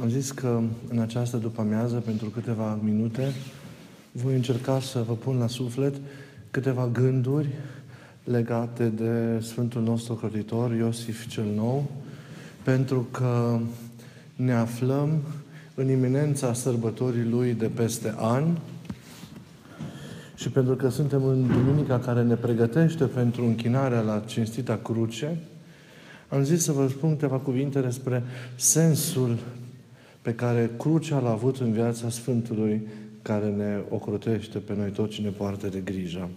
Am zis că în această după-amiază, pentru câteva minute, voi încerca să vă pun la suflet câteva gânduri legate de Sfântul nostru crotitor, Iosif cel Nou, pentru că ne aflăm în iminența sărbătorii lui de peste an și pentru că suntem în duminica care ne pregătește pentru închinarea la cinstita cruce, am zis să vă spun câteva cuvinte despre sensul pe care crucea l-a avut în viața Sfântului care ne ocrotește pe noi toți și ne poartă de grijă.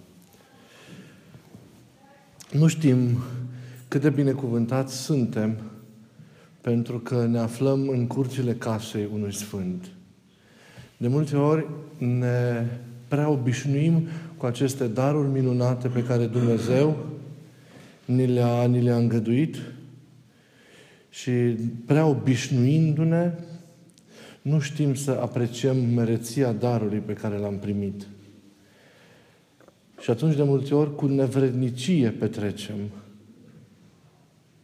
Nu știm cât de binecuvântați suntem pentru că ne aflăm în curțile casei unui Sfânt. De multe ori ne prea obișnuim cu aceste daruri minunate pe care Dumnezeu ni le-a, ni le-a îngăduit și prea obișnuindu-ne, nu știm să apreciem mereția darului pe care l-am primit. Și atunci, de multe ori, cu nevrednicie petrecem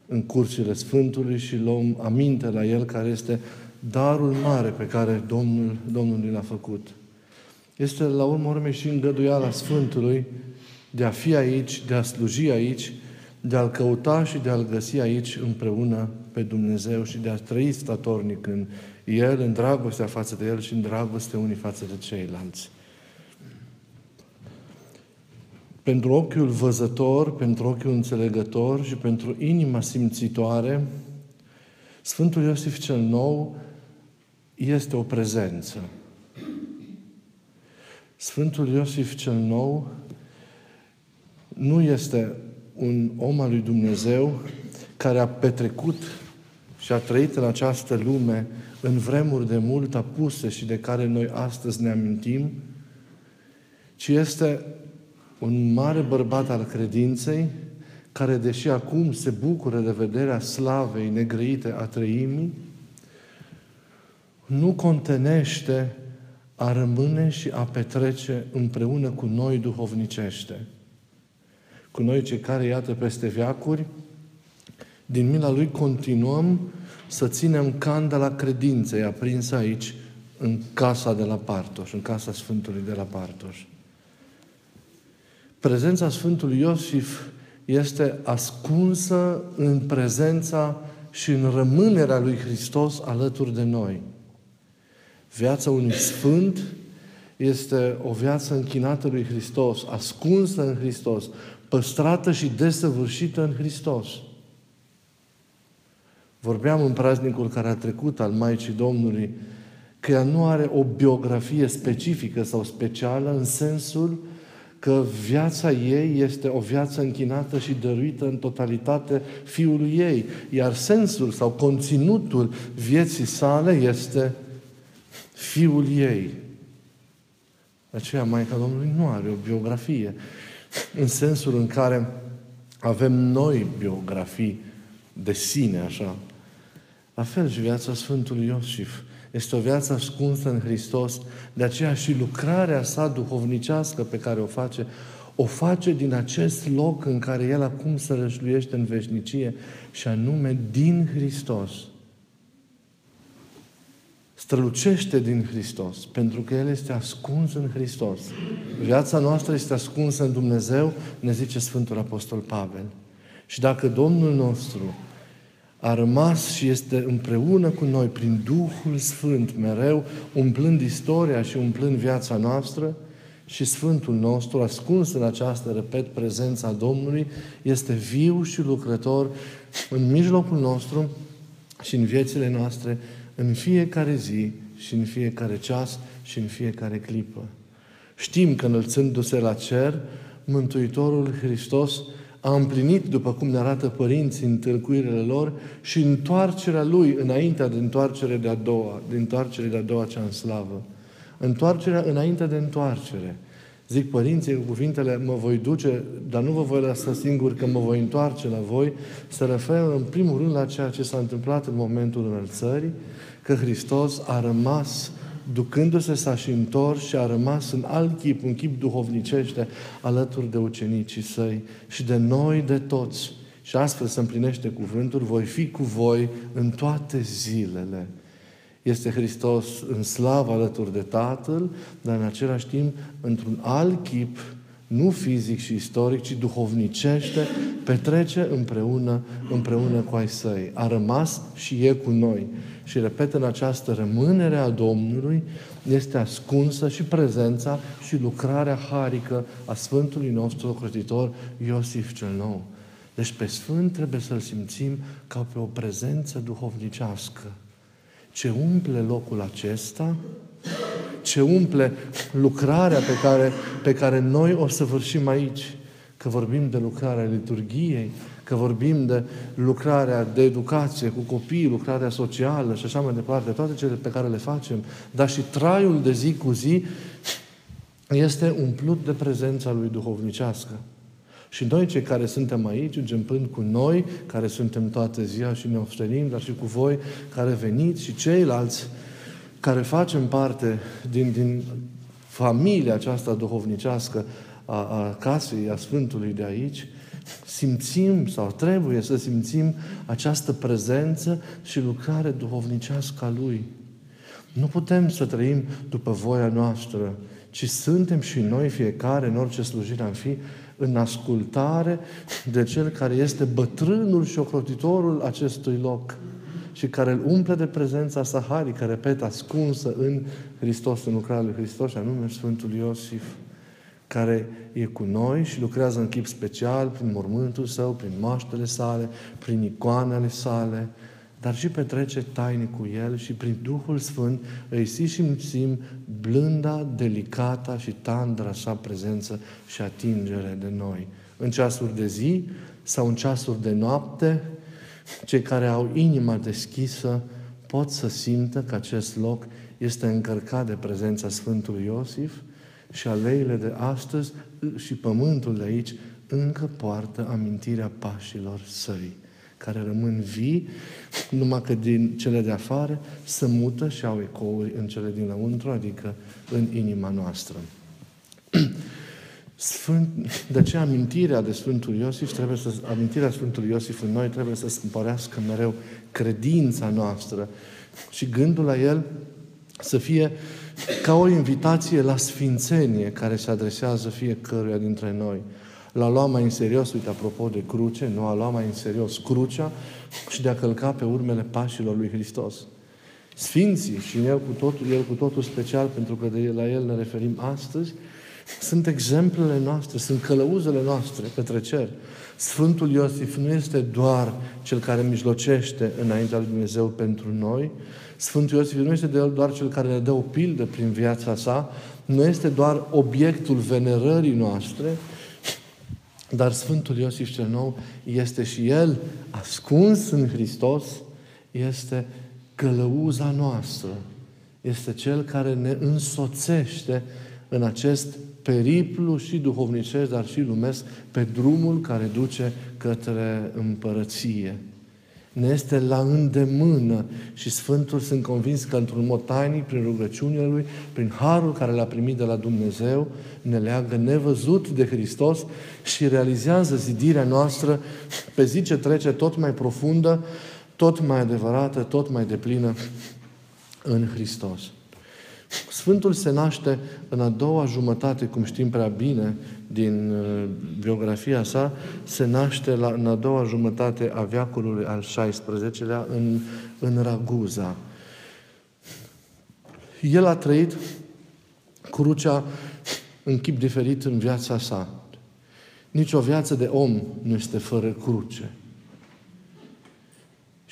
în cursurile Sfântului și luăm aminte la El, care este darul mare pe care Domnul, Domnul l-a făcut. Este, la urmă urmei, și îngăduiala Sfântului de a fi aici, de a sluji aici, de a-L căuta și de a-L găsi aici împreună pe Dumnezeu și de a trăi statornic în El, în dragostea față de El și în dragoste unii față de ceilalți. Pentru ochiul văzător, pentru ochiul înțelegător și pentru inima simțitoare, Sfântul Iosif cel Nou este o prezență. Sfântul Iosif cel Nou nu este un om al lui Dumnezeu care a petrecut și a trăit în această lume în vremuri de mult apuse și de care noi astăzi ne amintim, ci este un mare bărbat al credinței, care, deși acum se bucură de vederea slavei negrăite a trăimii, nu contenește a rămâne și a petrece împreună cu noi duhovnicește. Cu noi cei care, iată, peste viacuri, din mila Lui continuăm să ținem candela credinței aprinsă aici, în casa de la Partoș, în casa Sfântului de la Partoș. Prezența Sfântului Iosif este ascunsă în prezența și în rămânerea lui Hristos alături de noi. Viața unui sfânt este o viață închinată lui Hristos, ascunsă în Hristos, păstrată și desăvârșită în Hristos. Vorbeam în praznicul care a trecut al Maicii Domnului că ea nu are o biografie specifică sau specială în sensul că viața ei este o viață închinată și dăruită în totalitate Fiului ei, iar sensul sau conținutul vieții sale este Fiul ei. Aceea Maica Domnului nu are o biografie, în sensul în care avem noi biografii de sine, așa. La fel și viața Sfântului Iosif. Este o viață ascunsă în Hristos, de aceea și lucrarea sa duhovnicească pe care o face, o face din acest loc în care El acum se rășluiește în veșnicie și anume din Hristos. Strălucește din Hristos, pentru că El este ascuns în Hristos. Viața noastră este ascunsă în Dumnezeu, ne zice Sfântul Apostol Pavel. Și dacă Domnul nostru a rămas și este împreună cu noi prin Duhul Sfânt mereu, umplând istoria și umplând viața noastră și Sfântul nostru, ascuns în această, repet, prezența Domnului, este viu și lucrător în mijlocul nostru și în viețile noastre, în fiecare zi și în fiecare ceas și în fiecare clipă. Știm că înălțându-se la cer, Mântuitorul Hristos a împlinit, după cum ne arată părinții în tâlcuirile lor, și întoarcerea lui înaintea de întoarcere de a doua, de întoarcere de a doua cea în slavă. Întoarcerea înainte de întoarcere. Zic părinții cu cuvintele, mă voi duce, dar nu vă voi lăsa singur că mă voi întoarce la voi, se referă în primul rând la ceea ce s-a întâmplat în momentul înălțării, că Hristos a rămas ducându-se s-a și întors și a rămas în alt chip, un chip duhovnicește, alături de ucenicii săi și de noi, de toți. Și astfel se împlinește cuvântul, voi fi cu voi în toate zilele. Este Hristos în slavă alături de Tatăl, dar în același timp într-un alt chip, nu fizic și istoric, ci duhovnicește, petrece împreună, împreună cu ai săi. A rămas și e cu noi. Și repet, în această rămânere a Domnului este ascunsă și prezența și lucrarea harică a Sfântului nostru ocrotitor Iosif cel Nou. Deci pe Sfânt trebuie să-L simțim ca pe o prezență duhovnicească. Ce umple locul acesta, ce umple lucrarea pe care, pe care noi o să vârșim aici, că vorbim de lucrarea liturgiei, că vorbim de lucrarea de educație cu copii, lucrarea socială și așa mai departe, toate cele pe care le facem, dar și traiul de zi cu zi este umplut de prezența lui duhovnicească. Și noi, cei care suntem aici, începând cu noi, care suntem toată ziua și ne oferim, dar și cu voi care veniți și ceilalți care facem parte din, din familia aceasta duhovnicească a, a casei, a Sfântului de aici, simțim sau trebuie să simțim această prezență și lucrare duhovnicească a Lui. Nu putem să trăim după voia noastră, ci suntem și noi, fiecare, în orice slujire am fi, în ascultare de Cel care este bătrânul și ocrotitorul acestui loc și care îl umple de prezența sa harică, repet, ascunsă în Hristos, în lucrarea lui Hristos, și anume Sfântul Iosif, care e cu noi și lucrează în chip special prin mormântul său, prin moaștele sale, prin icoanele sale, dar și petrece tainic cu El și prin Duhul Sfânt îi simțim blânda, delicata și tandra sa prezență și atingere de noi. În ceasuri de zi sau în ceasuri de noapte, cei care au inima deschisă pot să simtă că acest loc este încărcat de prezența Sfântului Iosif și aleile de astăzi și pământul de aici încă poartă amintirea pașilor săi care rămân vii, numai că din cele de afară se mută și au ecouri în cele din lăuntru, adică în inima noastră. Sfânt, de aceea amintirea de Sfântul Iosif? Trebuie să, amintirea Sfântului Iosif în noi trebuie să spărească mereu credința noastră. Și gândul la el să fie ca o invitație la sfințenie care se adresează fiecăruia dintre noi. L-a luat mai în serios, uite, apropo de cruce, nu? A luat mai în serios crucea și de a călca pe urmele pașilor lui Hristos. Sfinții și el cu totul, el cu totul special, pentru că de la el ne referim astăzi, sunt exemplele noastre, sunt călăuzele noastre către cer. Sfântul Iosif nu este doar cel care mijlocește înaintea lui Dumnezeu pentru noi. Sfântul Iosif nu este doar cel care ne dă o pildă prin viața sa, nu este doar obiectul venerării noastre, dar Sfântul Iosif cel Nou este și El ascuns în Hristos, este călăuza noastră, este Cel care ne însoțește în acest periplu și duhovnicesc, dar și lumesc, pe drumul care duce către împărăție ne este la îndemână și Sfântul sunt convins că într-un mod tainic, prin rugăciunile Lui, prin harul care l-a primit de la Dumnezeu, ne leagă nevăzut de Hristos și realizează zidirea noastră pe zi ce trece tot mai profundă, tot mai adevărată, tot mai deplină în Hristos. Sfântul se naște în a doua jumătate, cum știm prea bine din uh, biografia sa, se naște la, în a doua jumătate a veacului al XVI-lea în, în Raguza. El a trăit crucea în chip diferit în viața sa. Nici o viață de om nu este fără cruce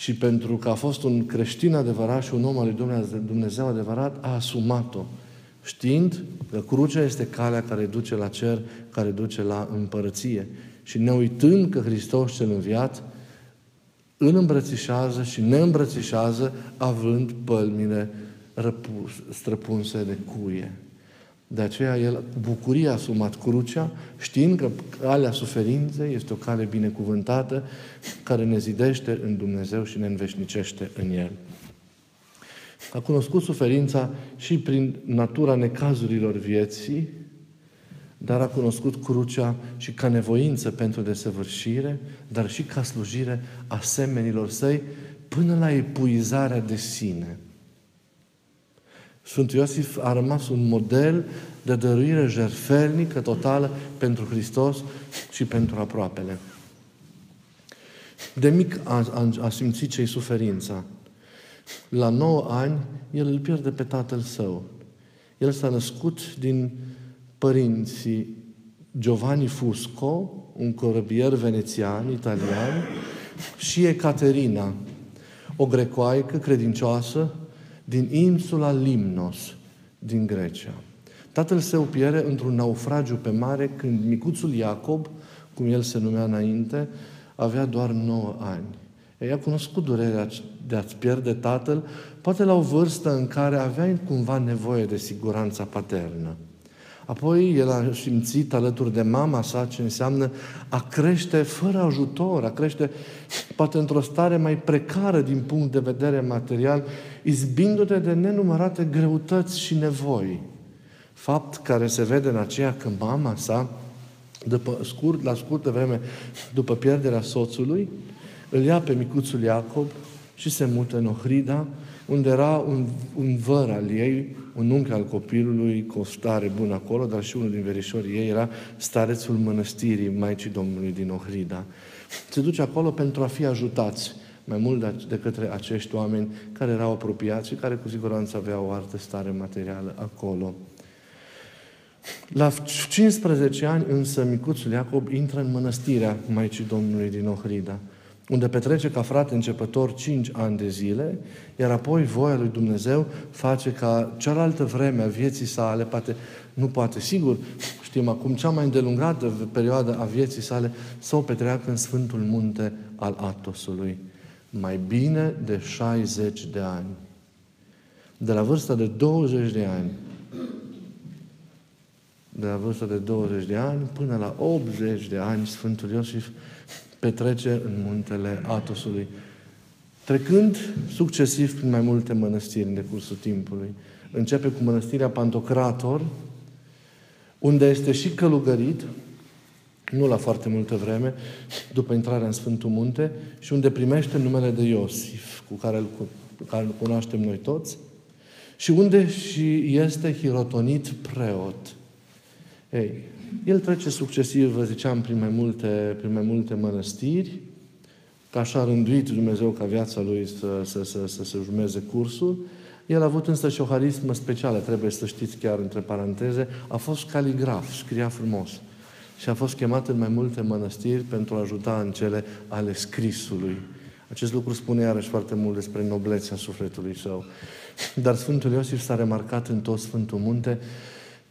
și pentru că a fost un creștin adevărat și un om al lui Dumnezeu adevărat, a asumat-o, știind că crucea este calea care duce la cer, care duce la împărăție. Și ne uitând că Hristos cel înviat îl îmbrățișează și ne îmbrățișează având pălmile străpunse de cuie. De aceea el cu bucurie a asumat crucea, știind că calea suferinței este o cale binecuvântată care ne zidește în Dumnezeu și ne înveșnicește în El. A cunoscut suferința și prin natura necazurilor vieții, dar a cunoscut crucea și ca nevoință pentru desăvârșire, dar și ca slujire asemenilor săi, până la epuizarea de sine. Sfântul Iosif a rămas un model de dăruire jertfelnică totală pentru Hristos și pentru aproapele. De mic a, a, a simțit ce suferința. La 9 ani, el îl pierde pe tatăl său. El s-a născut din părinții Giovanni Fusco, un corăbier venețian, italian, și Ecaterina, o grecoaică credincioasă din insula Limnos, din Grecia. Tatăl său pierde într-un naufragiu pe mare când micuțul Iacob, cum el se numea înainte, avea doar 9 ani. Ei a cunoscut durerea de a-ți pierde tatăl, poate la o vârstă în care aveai cumva nevoie de siguranța paternă. Apoi el a simțit alături de mama sa ce înseamnă a crește fără ajutor, a crește poate într-o stare mai precară din punct de vedere material, izbindu-te de nenumărate greutăți și nevoi. Fapt care se vede în aceea că mama sa, după scurt, la scurtă vreme după pierderea soțului, îl ia pe micuțul Iacob și se mută în Ohrida, unde era un, un văr al ei, un unchi al copilului cu o stare bună acolo, dar și unul din verișorii ei era starețul mănăstirii Maicii Domnului din Ohrida. Se duce acolo pentru a fi ajutați mai mult de, de către acești oameni care erau apropiați și care cu siguranță aveau o altă stare materială acolo. La 15 ani însă micuțul Iacob intră în mănăstirea Maicii Domnului din Ohrida unde petrece ca frate începător 5 ani de zile, iar apoi voia lui Dumnezeu face ca cealaltă vreme a vieții sale, poate, nu poate, sigur, știm acum, cea mai îndelungată perioadă a vieții sale, să o petreacă în Sfântul Munte al Atosului. Mai bine de 60 de ani. De la vârsta de 20 de ani, de la vârsta de 20 de ani până la 80 de ani, Sfântul Iosif petrece în muntele Atosului, trecând succesiv prin mai multe mănăstiri în decursul timpului. Începe cu mănăstirea Pantocrator, unde este și călugărit, nu la foarte multă vreme, după intrarea în Sfântul Munte, și unde primește numele de Iosif, cu care îl, cu care îl cunoaștem noi toți, și unde și este hirotonit preot. Ei, el trece succesiv, vă ziceam, prin mai multe, prin mai multe mănăstiri, ca așa a rânduit Dumnezeu ca viața lui să, să, să, să se urmeze cursul. El a avut însă și o harismă specială, trebuie să știți chiar între paranteze, a fost caligraf, scria frumos. Și a fost chemat în mai multe mănăstiri pentru a ajuta în cele ale scrisului. Acest lucru spune iarăși foarte mult despre noblețea sufletului său. Dar Sfântul Iosif s-a remarcat în tot Sfântul Munte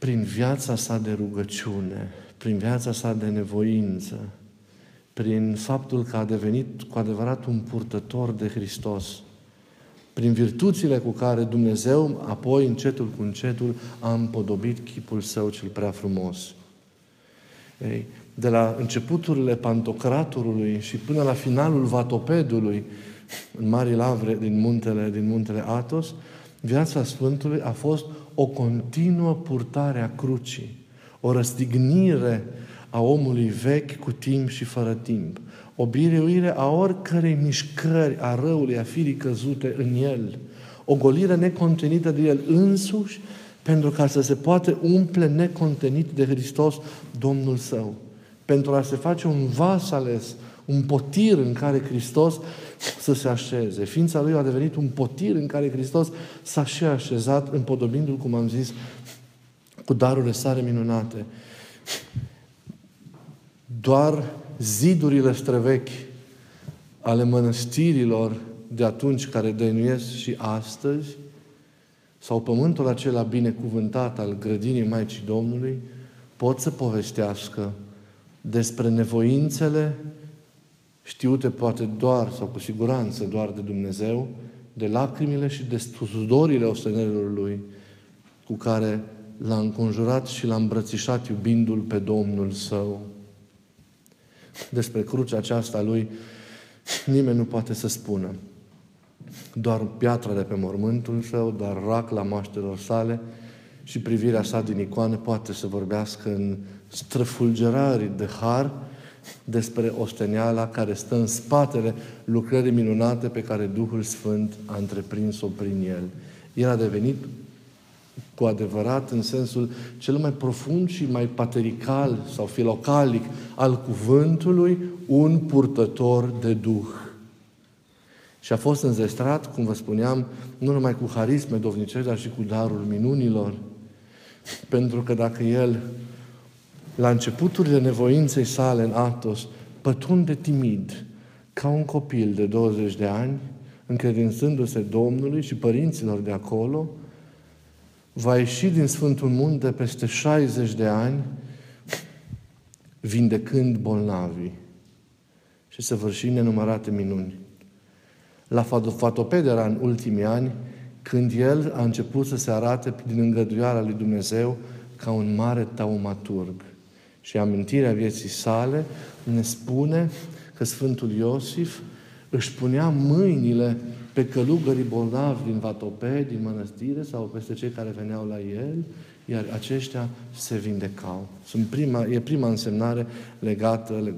prin viața sa de rugăciune, prin viața sa de nevoință, prin faptul că a devenit cu adevărat un purtător de Hristos, prin virtuțile cu care Dumnezeu, apoi încetul cu încetul, a împodobit chipul său cel prea frumos. Ei, de la începuturile Pantocratorului și până la finalul Vatopedului, în Mari Lavre din muntele, din muntele Atos, viața Sfântului a fost o continuă purtare a crucii, o răstignire a omului vechi cu timp și fără timp, o biruire a oricărei mișcări a răului, a firii căzute în el, o golire necontenită de el însuși, pentru ca să se poate umple necontenit de Hristos Domnul său, pentru a se face un vas ales, un potir în care Hristos să se așeze. Ființa Lui a devenit un potir în care Hristos s-a și așezat, împodobindu-L, cum am zis, cu darurile sale minunate. Doar zidurile străvechi ale mănăstirilor de atunci care dăinuiesc și astăzi, sau pământul acela binecuvântat al grădinii Maicii Domnului, pot să povestească despre nevoințele știute poate doar sau cu siguranță doar de Dumnezeu, de lacrimile și de sudorile ostenerilor Lui, cu care l-a înconjurat și l-a îmbrățișat iubindu-L pe Domnul Său. Despre crucea aceasta Lui nimeni nu poate să spună. Doar piatra de pe mormântul Său, doar rac la maștelor sale și privirea sa din icoane poate să vorbească în străfulgerări de har, despre osteniala care stă în spatele lucrării minunate pe care Duhul Sfânt a întreprins-o prin el. El a devenit cu adevărat în sensul cel mai profund și mai paterical sau filocalic al cuvântului, un purtător de Duh. Și a fost înzestrat, cum vă spuneam, nu numai cu harisme dovnicești, dar și cu darul minunilor. Pentru că dacă el, la începuturile nevoinței sale în Atos, pătunde timid, ca un copil de 20 de ani, încredințându-se Domnului și părinților de acolo, va ieși din Sfântul Munte peste 60 de ani, vindecând bolnavii și săvârși nenumărate minuni. La Fatopedera în ultimii ani, când el a început să se arate din îngăduiala lui Dumnezeu ca un mare taumaturg. Și amintirea vieții sale ne spune că Sfântul Iosif își punea mâinile pe călugării bolnavi din Vatope, din mănăstire sau peste cei care veneau la el, iar aceștia se vindecau. Sunt prima, e prima însemnare legată, în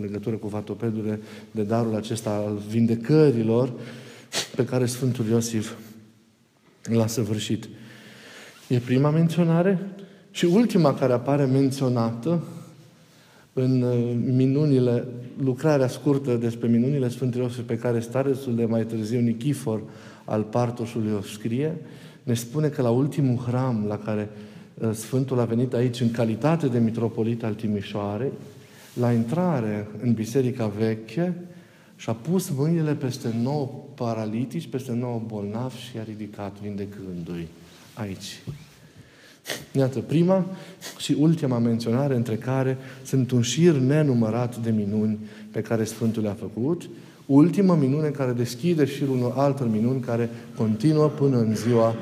legătură cu Vatopedurile, de darul acesta al vindecărilor pe care Sfântul Iosif l-a săvârșit. E prima menționare și ultima care apare menționată în uh, minunile, lucrarea scurtă despre minunile Sfântului Iosif pe care starețul de mai târziu Nichifor al Partoșului o scrie, ne spune că la ultimul hram la care uh, Sfântul a venit aici în calitate de mitropolit al Timișoarei, la intrare în Biserica Veche, și-a pus mâinile peste nouă paralitici, peste nouă bolnavi și a ridicat vindecându-i aici. Iată, prima și ultima menționare între care sunt un șir nenumărat de minuni pe care Sfântul le-a făcut. Ultima minune care deschide șirul unor altor minuni care continuă până în ziua,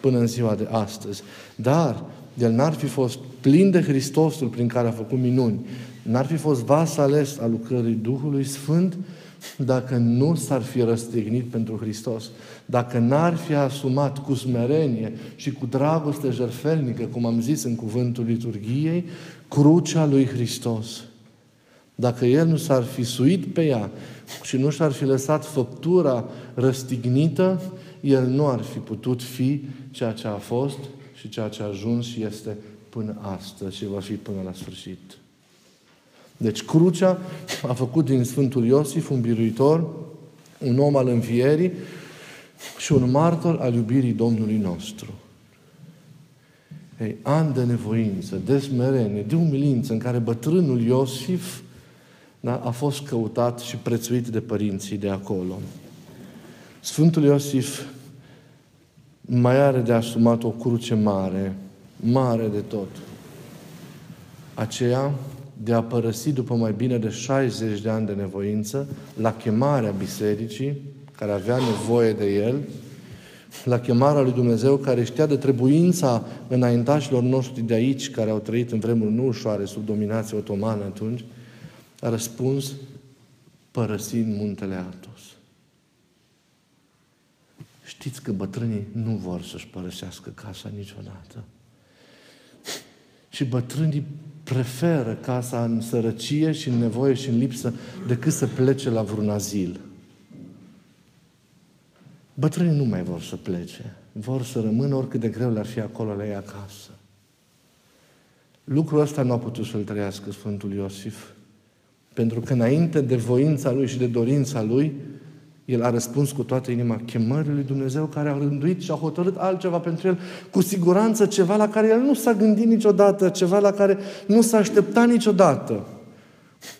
până în ziua de astăzi. Dar el n-ar fi fost plin de Hristosul prin care a făcut minuni, n-ar fi fost vas ales al lucrării Duhului Sfânt, dacă nu s-ar fi răstignit pentru Hristos, dacă n-ar fi asumat cu smerenie și cu dragoste jertfelnică, cum am zis în cuvântul liturgiei, crucea lui Hristos. Dacă El nu s-ar fi suit pe ea și nu și-ar fi lăsat făptura răstignită, El nu ar fi putut fi ceea ce a fost și ceea ce a ajuns și este până astăzi și va fi până la sfârșit. Deci crucea a făcut din Sfântul Iosif un biruitor, un om al învierii și un martor al iubirii Domnului nostru. Ei, an de nevoință, de smerenie, de umilință în care bătrânul Iosif da, a fost căutat și prețuit de părinții de acolo. Sfântul Iosif mai are de asumat o cruce mare, mare de tot. Aceea de a părăsi după mai bine de 60 de ani de nevoință, la chemarea bisericii, care avea nevoie de el, la chemarea lui Dumnezeu, care știa de trebuința înaintașilor noștri de aici, care au trăit în vremuri nu ușoare, sub dominație otomană atunci, a răspuns părăsind muntele Atos. Știți că bătrânii nu vor să-și părăsească casa niciodată. Și bătrânii preferă casa în sărăcie și în nevoie și în lipsă decât să plece la vreun azil. Bătrânii nu mai vor să plece. Vor să rămână oricât de greu le-ar fi acolo la ei acasă. Lucrul ăsta nu a putut să-l trăiască Sfântul Iosif. Pentru că înainte de voința lui și de dorința lui, el a răspuns cu toată inima chemării lui Dumnezeu care a rânduit și a hotărât altceva pentru el, cu siguranță ceva la care el nu s-a gândit niciodată, ceva la care nu s-a așteptat niciodată.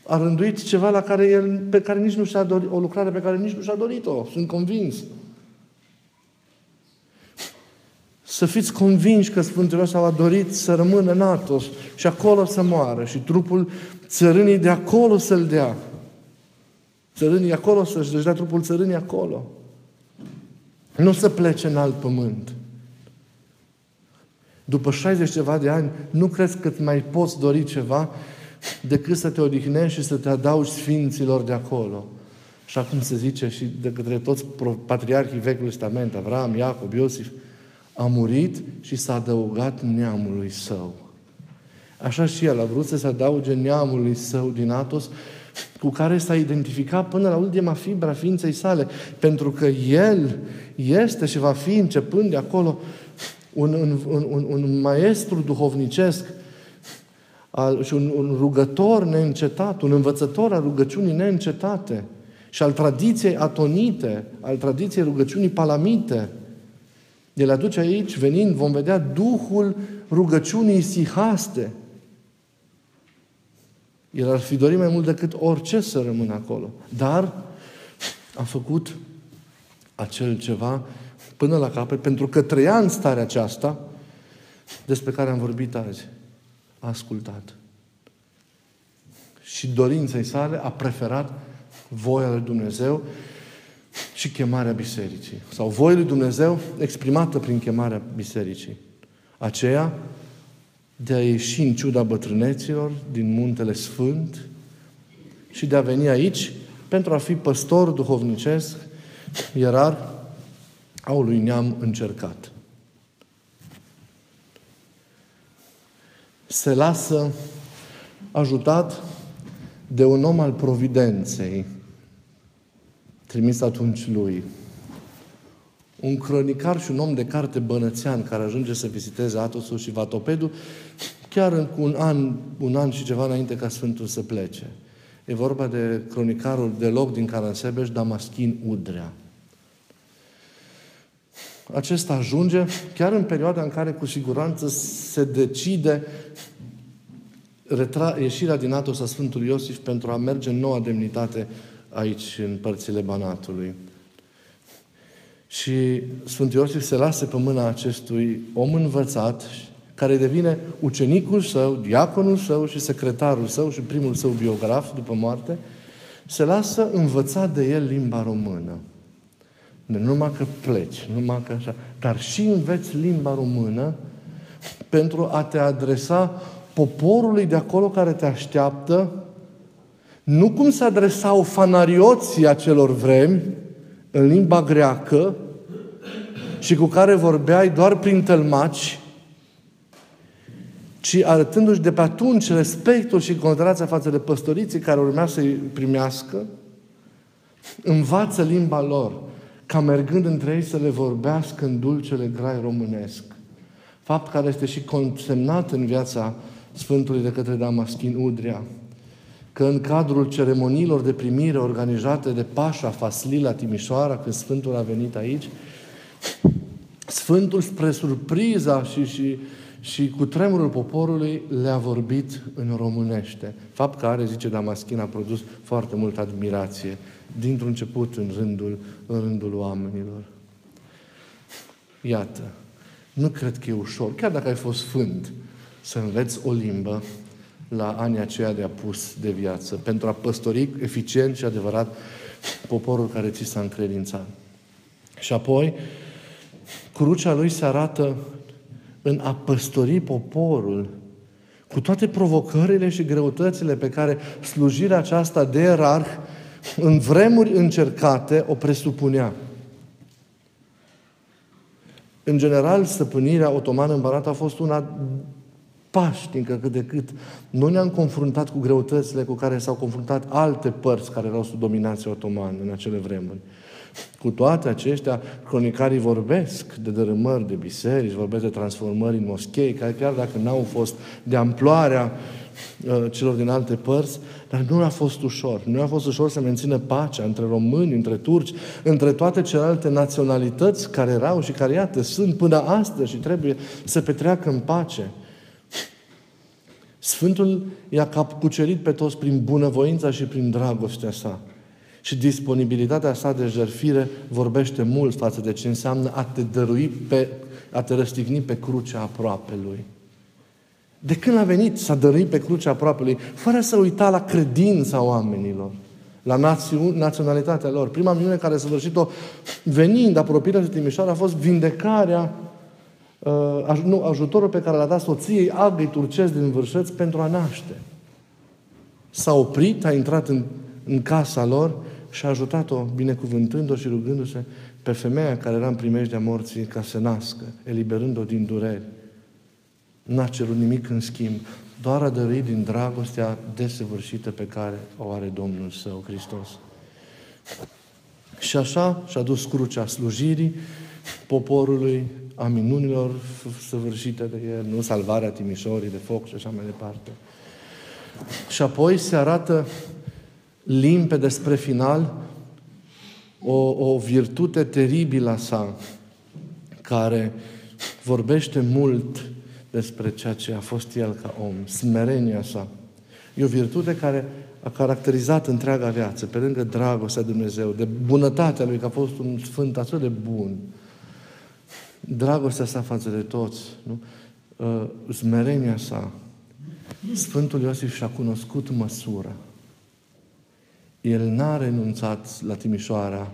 A rânduit ceva la care el, pe care nici nu și-a dorit, o lucrare pe care nici nu și-a dorit-o, sunt convins. Să fiți convinși că Sfântul ăsta a dorit să rămână în Atos și acolo să moară și trupul țărânii de acolo să-l dea. Țărânii acolo, să-și dea trupul țărânii acolo. Nu să plece în alt pământ. După 60 ceva de ani, nu crezi că mai poți dori ceva decât să te odihnești și să te adaugi sfinților de acolo. Și acum se zice și de către toți patriarhii Vechiului Testament, Avram, Iacob, Iosif, a murit și s-a adăugat neamului său. Așa și el a vrut să se adauge neamului său din Atos cu care s-a identificat până la ultima fibra ființei sale, pentru că El este și va fi începând de acolo un, un, un, un maestru duhovnicesc al, și un, un rugător neîncetat, un învățător al rugăciunii neîncetate și al tradiției atonite, al tradiției rugăciunii palamite. El aduce aici, venind, vom vedea Duhul rugăciunii sihaste. El ar fi dorit mai mult decât orice să rămână acolo. Dar a făcut acel ceva până la capăt, pentru că trăia în starea aceasta despre care am vorbit azi. A ascultat. Și dorinței sale a preferat voia lui Dumnezeu și chemarea bisericii. Sau voia lui Dumnezeu exprimată prin chemarea bisericii. Aceea de a ieși în ciuda bătrâneților din muntele sfânt și de a veni aici pentru a fi păstor duhovnicesc, ierar au lui neam încercat. Se lasă ajutat de un om al providenței, trimis atunci lui. Un cronicar și un om de carte bănățean care ajunge să viziteze Atosul și Vatopedul chiar în un an, un an și ceva înainte ca Sfântul să plece. E vorba de cronicarul de loc din Caransebeș, Damaschin Udrea. Acesta ajunge chiar în perioada în care cu siguranță se decide retra- ieșirea din Atos a Sfântului Iosif pentru a merge în noua demnitate aici, în părțile Banatului. Și Sfântul Iosif se lasă pe mâna acestui om învățat care devine ucenicul său, diaconul său și secretarul său și primul său biograf după moarte, se lasă învățat de el limba română. Nu numai că pleci, numai că așa, dar și înveți limba română pentru a te adresa poporului de acolo care te așteaptă, nu cum se adresau fanarioții acelor vremi, în limba greacă, și cu care vorbeai doar prin tălmaci, ci arătându-și de pe atunci respectul și considerația față de păstoriții care urmea să-i primească, învață limba lor, ca mergând între ei să le vorbească în dulcele grai românesc. Fapt care este și consemnat în viața Sfântului de către Damaschin Udria, că în cadrul ceremoniilor de primire organizate de Pașa Faslila Timișoara, când Sfântul a venit aici, Sfântul, spre surpriza și, și și cu tremurul poporului le-a vorbit în românește. Fapt care, zice Damaschin, a produs foarte multă admirație dintr-un început în rândul, în rândul oamenilor. Iată, nu cred că e ușor, chiar dacă ai fost sfânt, să înveți o limbă la anii aceia de apus de viață, pentru a păstori eficient și adevărat poporul care ți s-a încredințat. Și apoi, crucea lui se arată în a păstori poporul cu toate provocările și greutățile pe care slujirea aceasta de erarh în vremuri încercate o presupunea. În general, stăpânirea otomană în Banat a fost una pașnică cât de cât. Nu ne-am confruntat cu greutățile cu care s-au confruntat alte părți care erau sub dominație otomană în acele vremuri. Cu toate acestea, cronicarii vorbesc de dărâmări de biserici, vorbesc de transformări în moschei, care chiar dacă n-au fost de amploarea uh, celor din alte părți, dar nu a fost ușor. Nu a fost ușor să mențină pacea între români, între turci, între toate celelalte naționalități care erau și care, iată, sunt până astăzi și trebuie să petreacă în pace. Sfântul i-a cucerit pe toți prin bunăvoința și prin dragostea sa. Și disponibilitatea sa de jertfire vorbește mult față de ce înseamnă a te dărui pe, a te răstigni pe crucea aproapelui. De când a venit să dărui pe crucea aproapelui, fără să uita la credința oamenilor, la națiun, naționalitatea lor. Prima minune care a săvârșit-o venind apropierea de Timișoara a fost vindecarea, uh, nu, ajutorul pe care l-a dat soției Agăi turcesc din Vârșăți pentru a naște. S-a oprit, a intrat în, în casa lor și a ajutat-o, binecuvântând-o și rugându-se pe femeia care era în primejdea morții ca să nască, eliberând-o din dureri. N-a cerut nimic în schimb, doar a dăruit din dragostea desăvârșită pe care o are Domnul Său, Hristos. Și așa și-a dus crucea slujirii poporului a minunilor săvârșite de el, nu salvarea Timișorii de foc și așa mai departe. Și apoi se arată limpede spre final o, o virtute teribilă a sa, care vorbește mult despre ceea ce a fost el ca om, smerenia sa. E o virtute care a caracterizat întreaga viață, pe lângă dragostea de Dumnezeu, de bunătatea Lui, că a fost un sfânt atât de bun, dragostea sa față de toți, nu? Uh, smerenia sa. Sfântul Iosif și-a cunoscut măsura. El n-a renunțat la Timișoara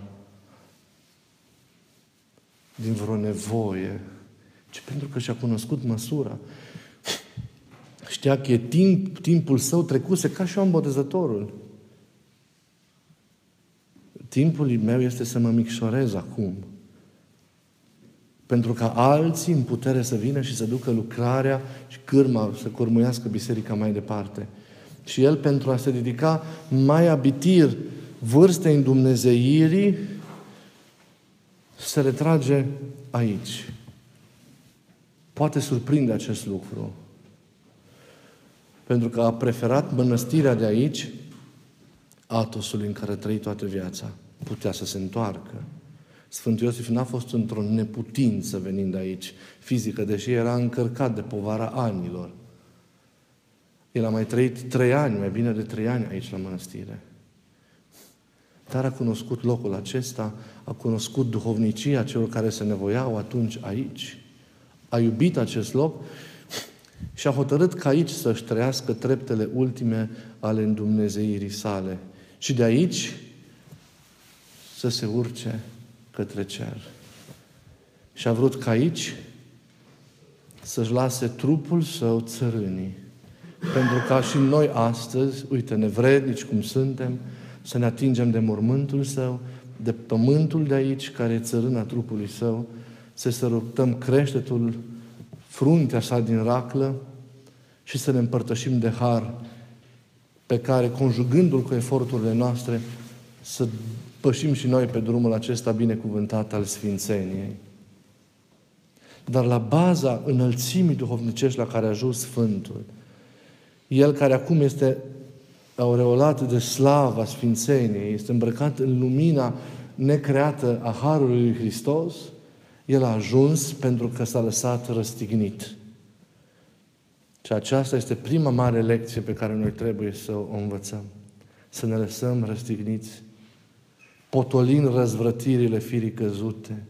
din vreo nevoie, ci pentru că și-a cunoscut măsura. Știa că e timp, timpul său trecuse ca și om botezătorul. Timpul meu este să mă micșorez acum. Pentru ca alții în putere să vină și să ducă lucrarea și cârma, să curmuiască biserica mai departe. Și el, pentru a se dedica mai abitir vârstei în Dumnezeirii, se retrage aici. Poate surprinde acest lucru. Pentru că a preferat mănăstirea de aici Atosului în care a trăit toată viața. Putea să se întoarcă. Sfântul Iosif n-a fost într-o neputință venind aici, fizică, deși era încărcat de povara anilor. El a mai trăit trei ani, mai bine de trei ani aici la mănăstire. Dar a cunoscut locul acesta, a cunoscut duhovnicia celor care se nevoiau atunci aici, a iubit acest loc și a hotărât ca aici să-și trăiască treptele ultime ale îndumnezeirii sale. Și de aici să se urce către cer. Și a vrut ca aici să-și lase trupul său țărânii. Pentru ca și noi astăzi, uite, nevrednici cum suntem, să ne atingem de mormântul său, de pământul de aici, care e țărâna trupului său, să sărutăm creștetul, fruntea sa din raclă și să ne împărtășim de har pe care, conjugându-l cu eforturile noastre, să pășim și noi pe drumul acesta binecuvântat al Sfințeniei. Dar la baza înălțimii duhovnicești la care a ajuns Sfântul, El care acum este aureolat de slava Sfințeniei, este îmbrăcat în lumina necreată a Harului lui Hristos, El a ajuns pentru că s-a lăsat răstignit. Și aceasta este prima mare lecție pe care noi trebuie să o învățăm. Să ne lăsăm răstigniți potolind răzvrătirile firii căzute,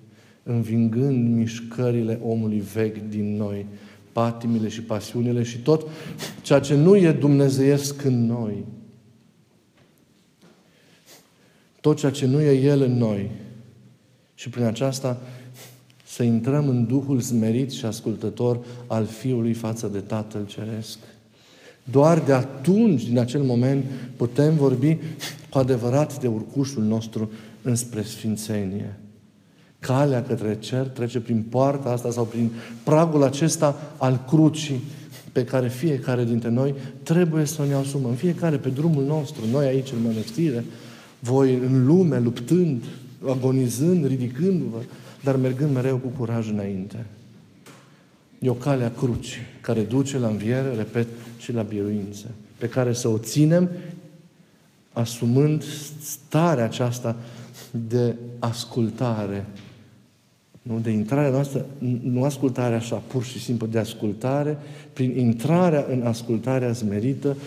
învingând mișcările omului vechi din noi, patimile și pasiunile și tot ceea ce nu e dumnezeiesc în noi. Tot ceea ce nu e El în noi. Și prin aceasta să intrăm în Duhul smerit și ascultător al Fiului față de Tatăl Ceresc. Doar de atunci, din acel moment, putem vorbi cu adevărat de urcușul nostru înspre Sfințenie. Calea către cer trece prin poarta asta sau prin pragul acesta al crucii pe care fiecare dintre noi trebuie să ne asumăm. Fiecare pe drumul nostru, noi aici în mănăstire, voi în lume, luptând, agonizând, ridicându-vă, dar mergând mereu cu curaj înainte. E o cale a cruci care duce la înviere, repet, și la biruință, pe care să o ținem asumând starea aceasta de ascultare. Nu? De intrarea noastră, nu ascultarea așa, pur și simplu de ascultare, prin intrarea în ascultarea zmerită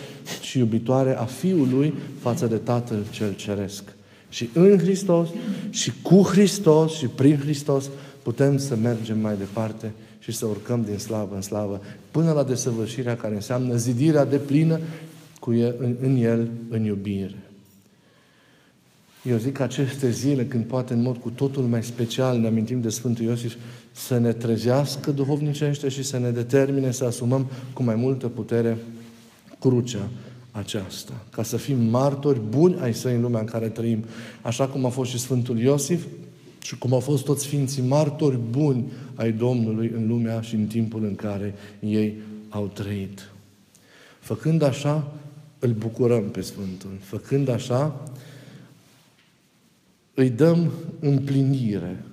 și iubitoare a Fiului față de Tatăl cel Ceresc. Și în Hristos, și cu Hristos, și prin Hristos, putem să mergem mai departe și să urcăm din slavă în slavă, până la desăvârșirea care înseamnă zidirea de plină cu el, în, în El, în iubire. Eu zic că aceste zile, când poate în mod cu totul mai special ne amintim de Sfântul Iosif, să ne trezească duhovnicește și să ne determine să asumăm cu mai multă putere crucea aceasta. Ca să fim martori buni ai săi în lumea în care trăim. Așa cum a fost și Sfântul Iosif și cum au fost toți Sfinții martori buni ai Domnului în lumea și în timpul în care ei au trăit. Făcând așa, îl bucurăm pe Sfântul. Făcând așa, îi dăm împlinire.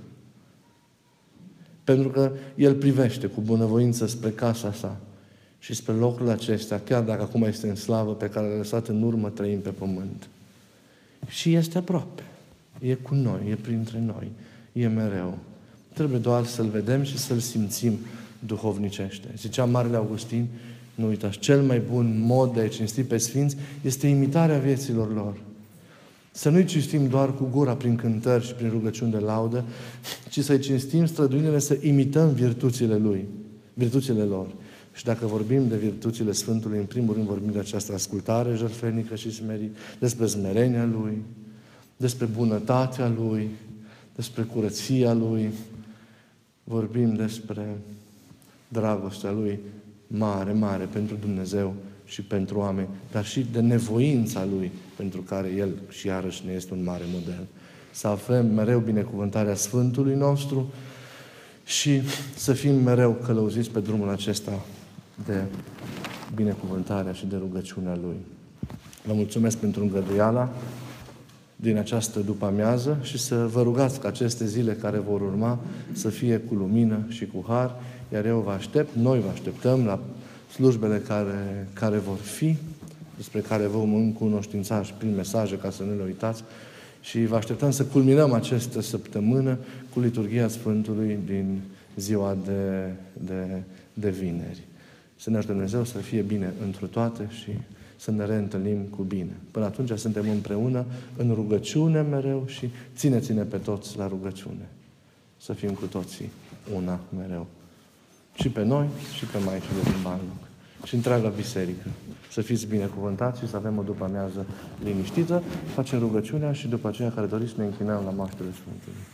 Pentru că El privește cu bunăvoință spre casa sa și spre locul acesta, chiar dacă acum este în slavă, pe care l-a lăsat în urmă trăim pe pământ. Și este aproape. E cu noi, e printre noi, e mereu. Trebuie doar să-L vedem și să-L simțim duhovnicește. Zicea Marele Augustin, nu uitați, cel mai bun mod de a cinsti pe Sfinți este imitarea vieților lor. Să nu-i cinstim doar cu gura prin cântări și prin rugăciuni de laudă, ci să-i cinstim străduinile să imităm virtuțile Lui, virtuțile lor. Și dacă vorbim de virtuțile Sfântului, în primul rând vorbim de această ascultare jertfenică și smerit, despre smerenia Lui, despre bunătatea Lui, despre curăția Lui, vorbim despre dragostea Lui mare, mare pentru Dumnezeu și pentru oameni, dar și de nevoința Lui, pentru care El și iarăși ne este un mare model. Să avem mereu binecuvântarea Sfântului nostru și să fim mereu călăuziți pe drumul acesta de binecuvântarea și de rugăciunea Lui. Vă mulțumesc pentru îngăduiala din această după-amiază și să vă rugați ca aceste zile care vor urma să fie cu lumină și cu har, iar eu vă aștept, noi vă așteptăm la slujbele care, care vor fi, despre care vom încunoștința și prin mesaje ca să nu le uitați, și vă așteptăm să culminăm această săptămână cu liturgia Sfântului din ziua de, de, de vineri. Să ne Dumnezeu să fie bine întru toate și să ne reîntâlnim cu bine. Până atunci suntem împreună în rugăciune mereu și ține-ține pe toți la rugăciune. Să fim cu toții una mereu. Și pe noi și pe Maicile din Banluc. Și întreaga biserică. Să fiți binecuvântați și să avem o după amiază liniștită. Facem rugăciunea și după aceea care doriți ne închinăm la maștele Sfântului.